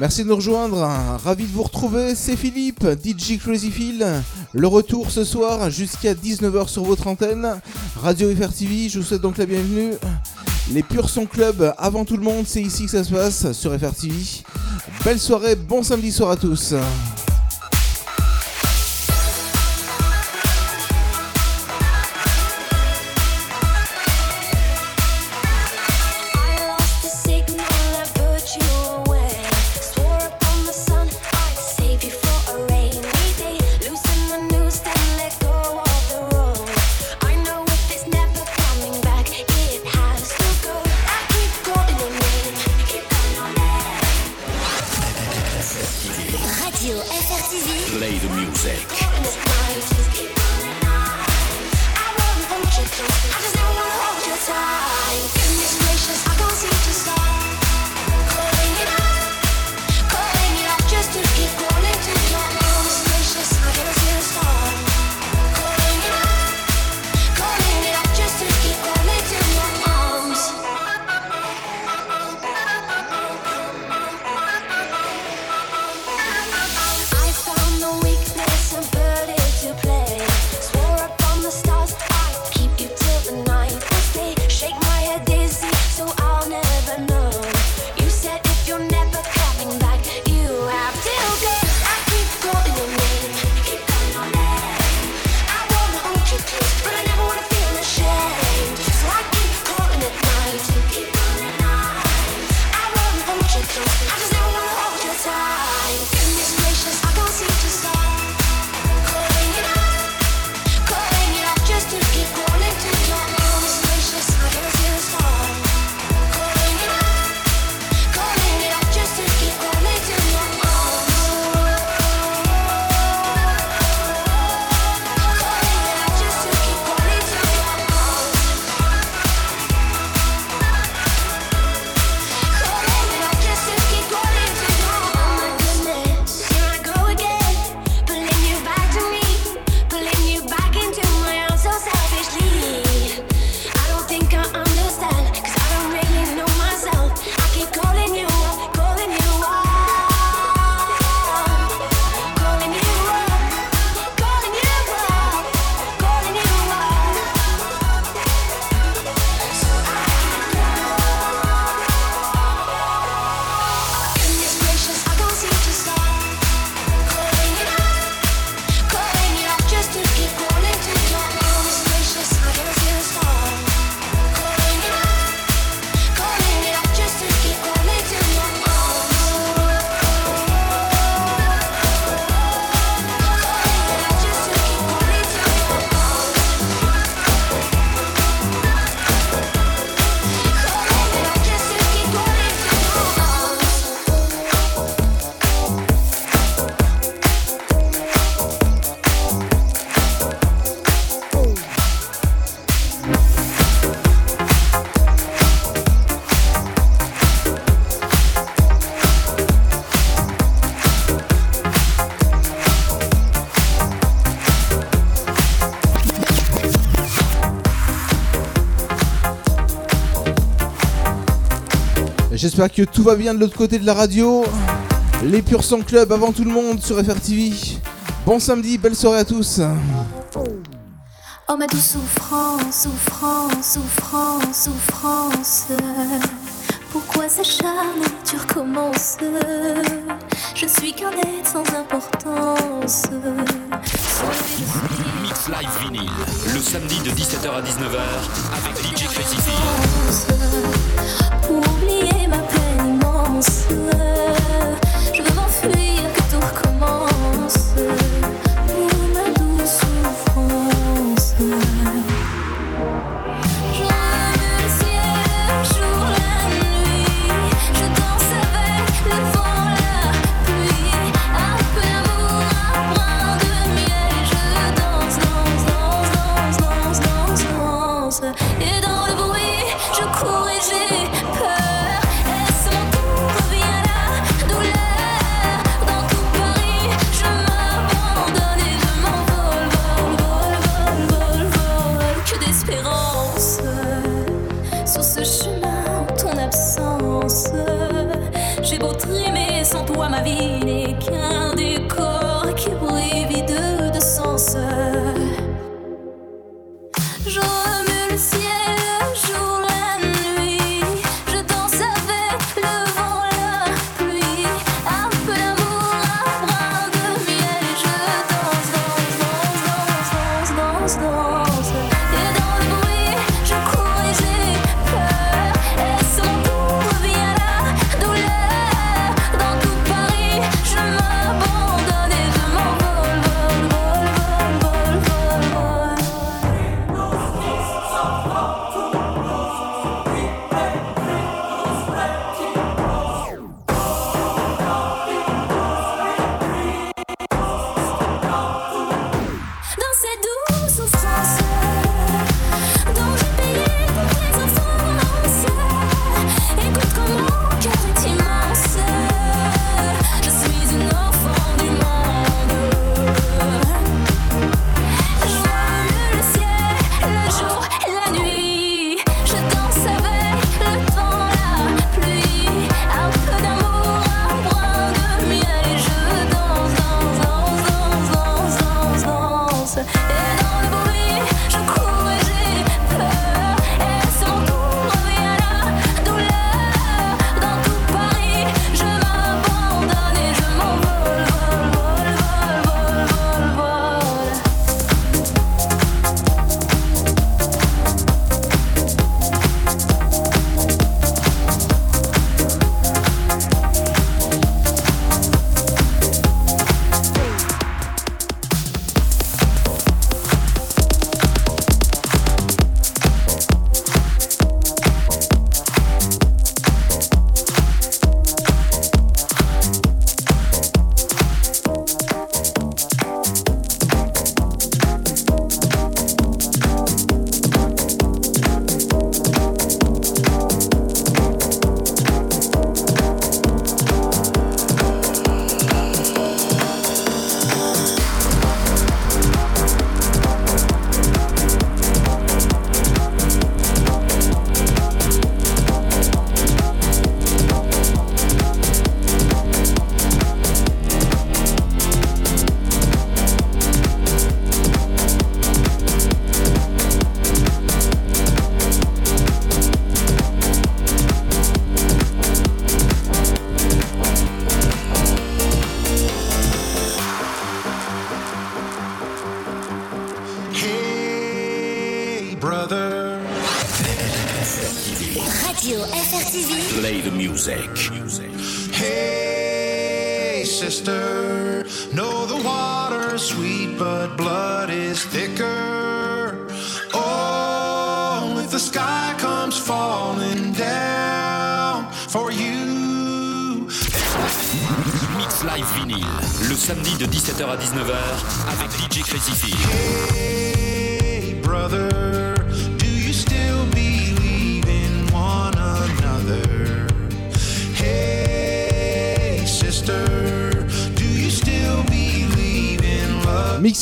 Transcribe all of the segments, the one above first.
Merci de nous rejoindre, ravi de vous retrouver, c'est Philippe, DJ Crazy Phil. Le retour ce soir jusqu'à 19h sur votre antenne. Radio FR TV, je vous souhaite donc la bienvenue. Les Purs Son Club avant tout le monde, c'est ici que ça se passe sur FR TV. Belle soirée, bon samedi soir à tous. J'espère que tout va bien de l'autre côté de la radio. Les Purs Sang Club avant tout le monde sur FRTV. Bon samedi, belle soirée à tous. Oh ma douce souffrance, souffrance, souffrance, souffrance. Pourquoi s'acharner, tu recommences Je suis qu'un être sans importance. Mix Live Vinyl, le samedi de 17h à 19h avec DJ Crazy Pour oublier ma peine immense,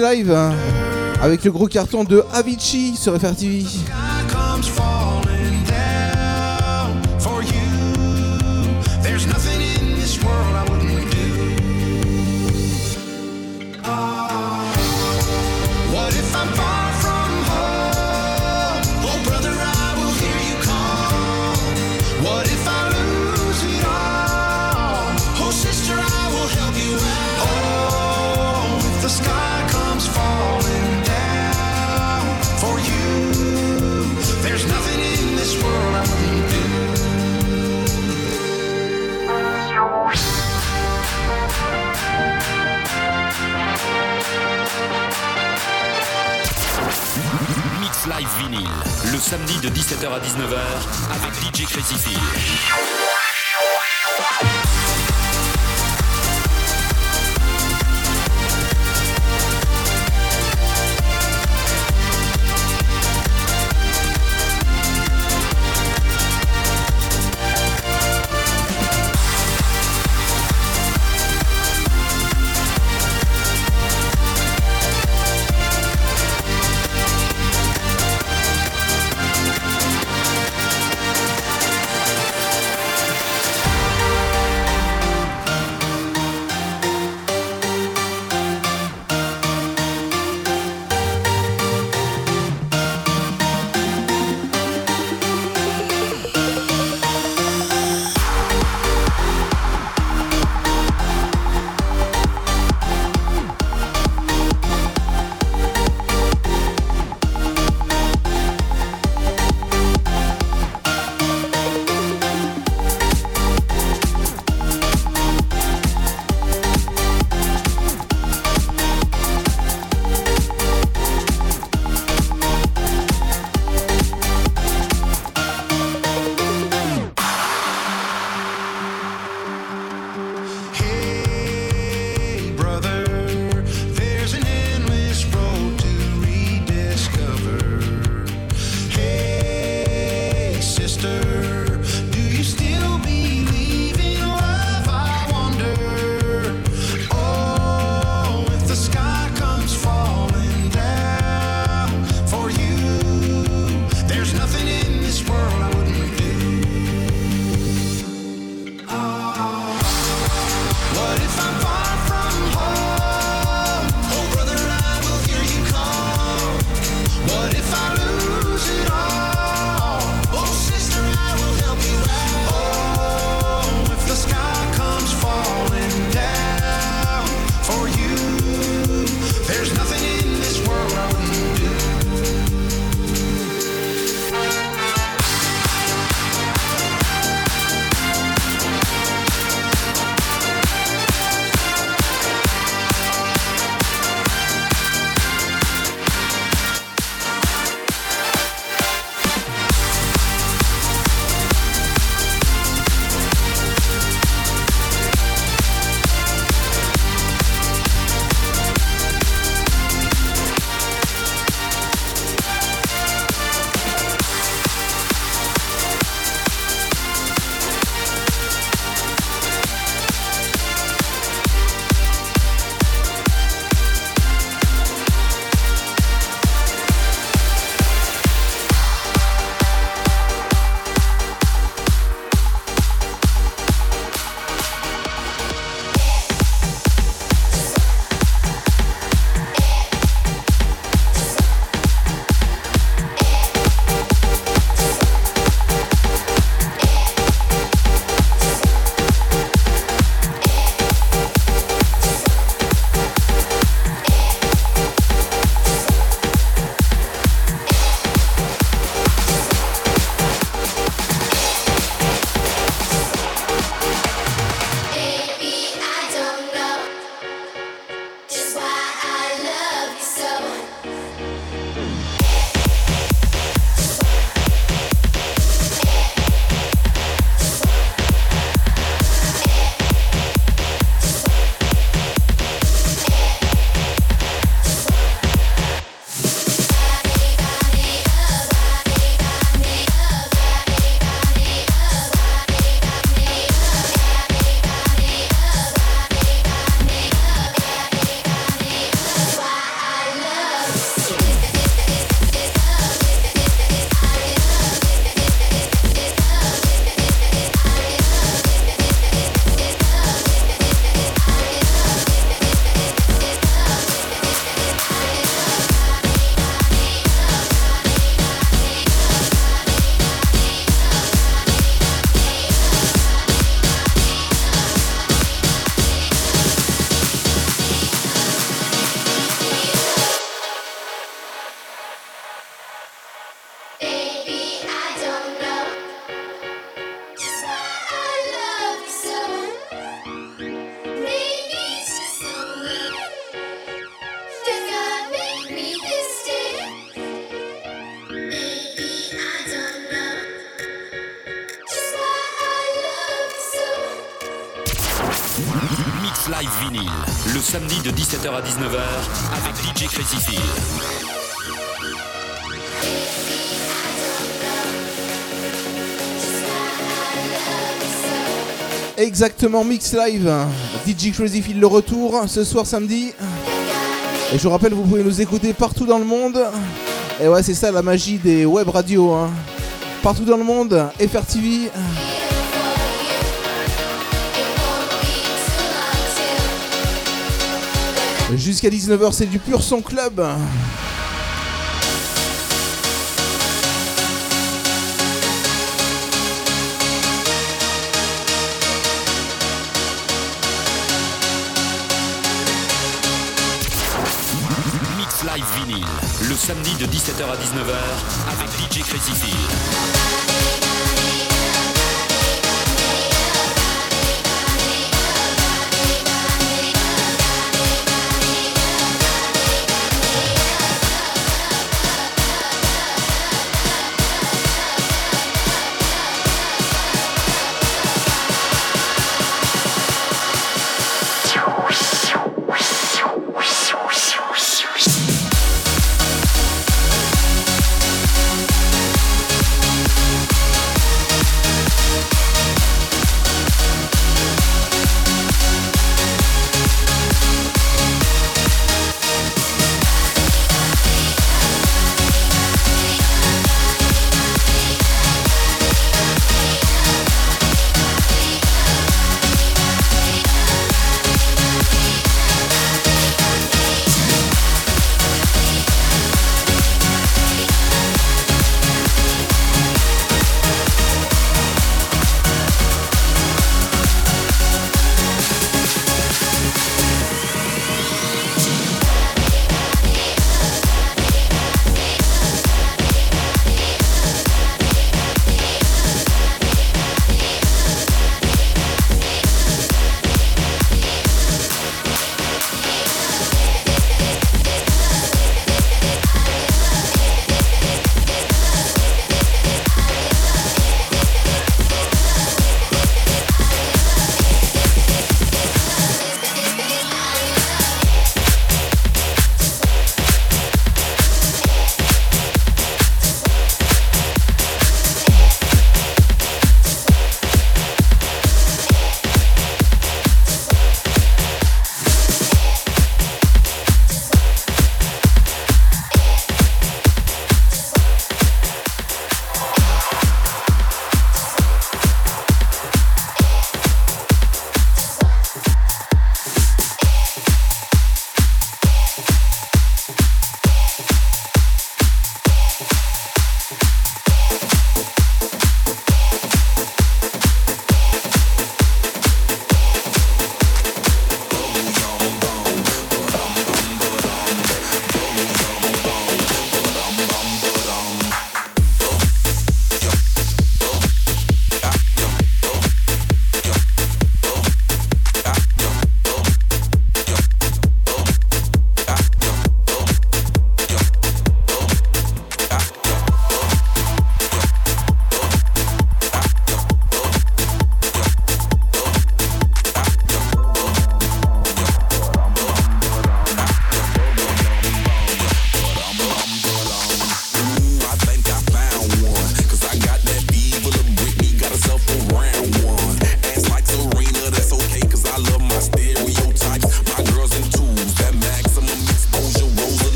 Live hein, avec le gros carton de Avicii sur FRTV. à 19h avec DJ Crazy Exactement, Mix Live. DJ Crazy Phil, le retour ce soir samedi. Et je vous rappelle, vous pouvez nous écouter partout dans le monde. Et ouais, c'est ça la magie des web radios. hein. Partout dans le monde, FRTV. Jusqu'à 19h, c'est du pur son club. Samedi de 17h à 19h avec DJ Crazy.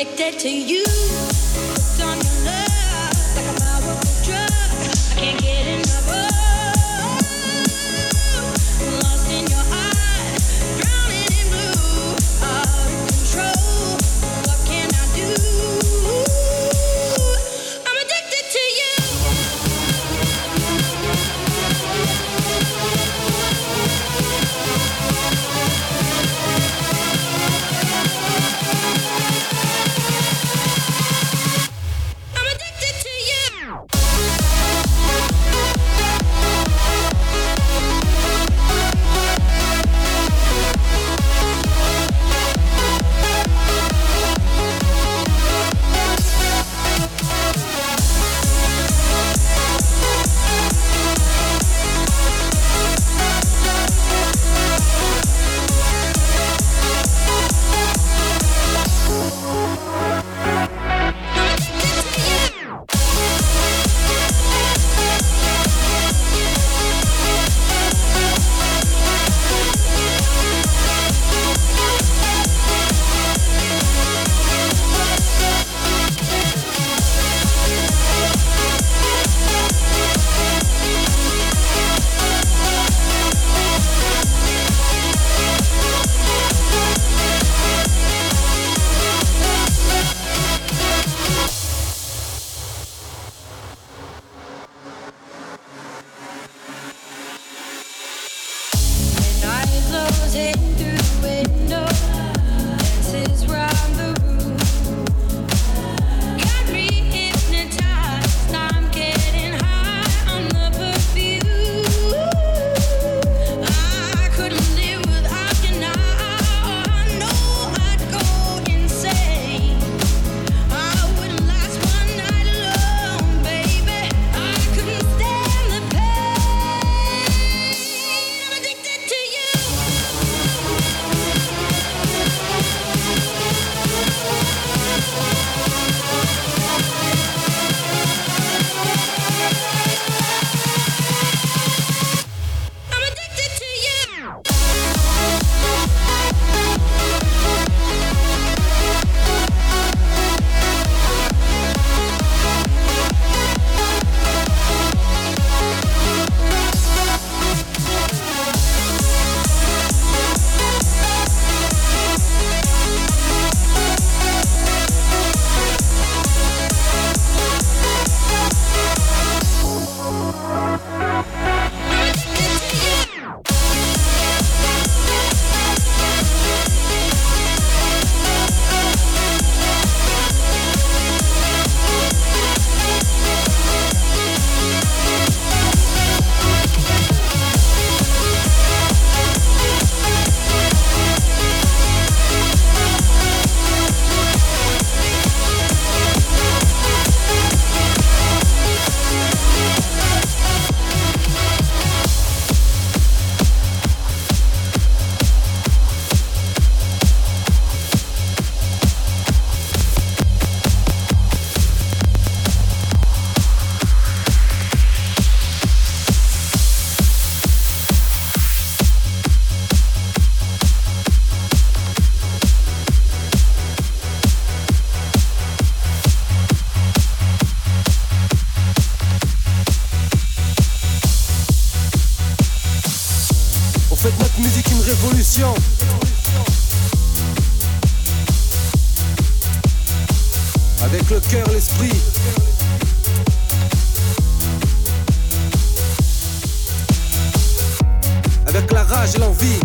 addicted to you. Avec le cœur, l'esprit. Avec la rage et l'envie.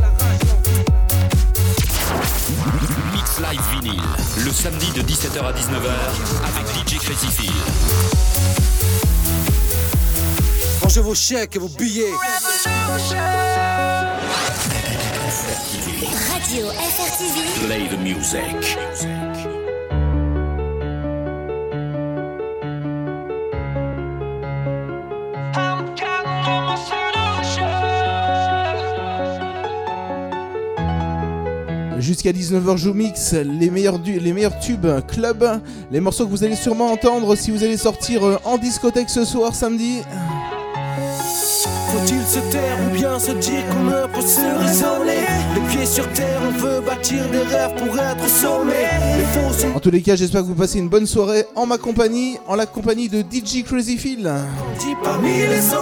Mix Live Vinyl, le samedi de 17h à 19h avec DJ Crazy Phil. Mangez vos chèques et vos billets. Play the music. Jusqu'à 19h, je vous les meilleurs, du, les meilleurs tubes club, les morceaux que vous allez sûrement entendre si vous allez sortir euh, en discothèque ce soir samedi. Faut-il se taire ou bien se dire qu'on ne peut se raisonner? Les pieds sur terre, on veut bâtir des rêves pour être sommé. En tous les cas, j'espère que vous passez une bonne soirée en ma compagnie, en la compagnie de DJ Crazy Phil. Dit parmi les sons,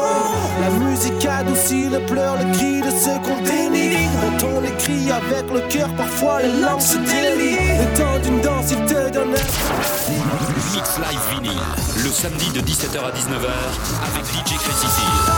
la musique adoucit le pleur, le cri de ceux qu'on dénigre. Quand on les crie avec le cœur, parfois les larmes se délient. Le temps d'une densité d'un Mix Live Vinyl, le samedi de 17h à 19h avec DJ Crazy Phil.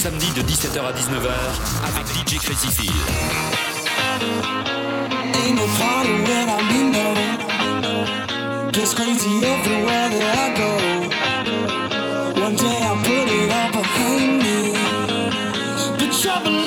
samedi de 17h à 19h avec DJ Crazy Phil. Ain't no problem when I'm in love. Just crazy everywhere that I go. One day I'll put it all behind me. The trouble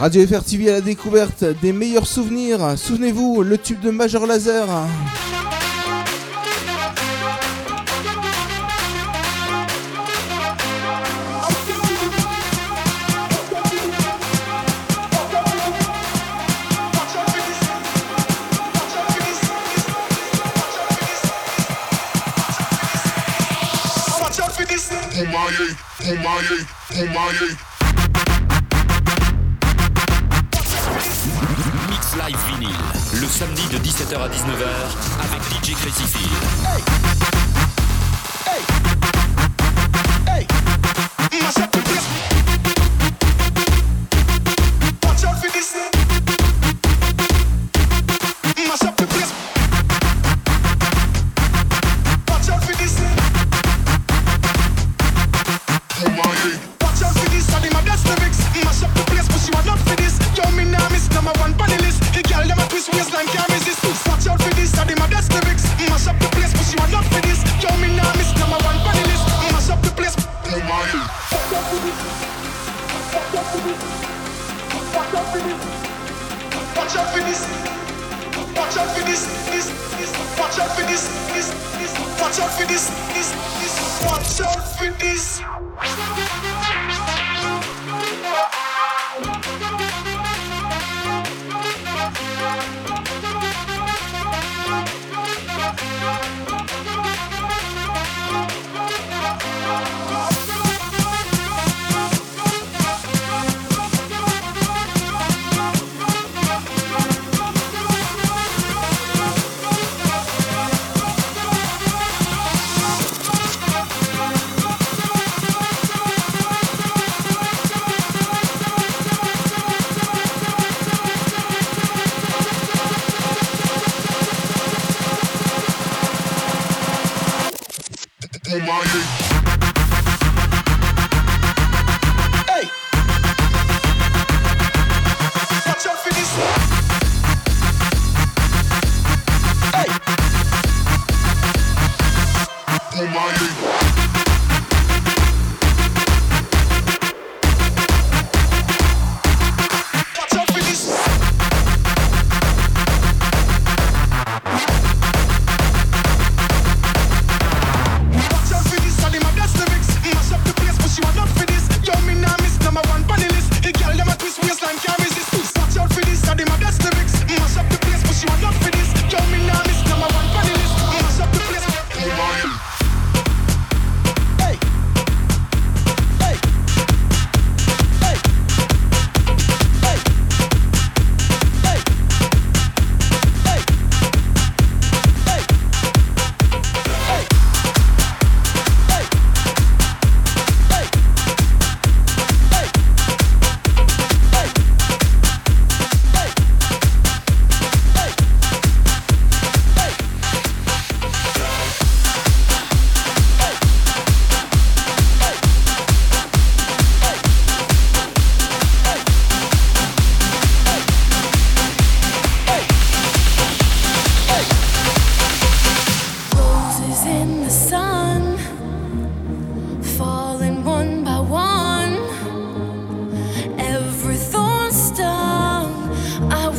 Radio FR TV à la découverte des meilleurs souvenirs. Souvenez-vous, le tube de Major Laser. samedi de 17h à 19h avec DJ Crazy Field.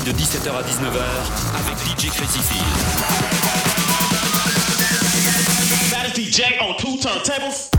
17h à 19h avec DJ Crazy DJ on two.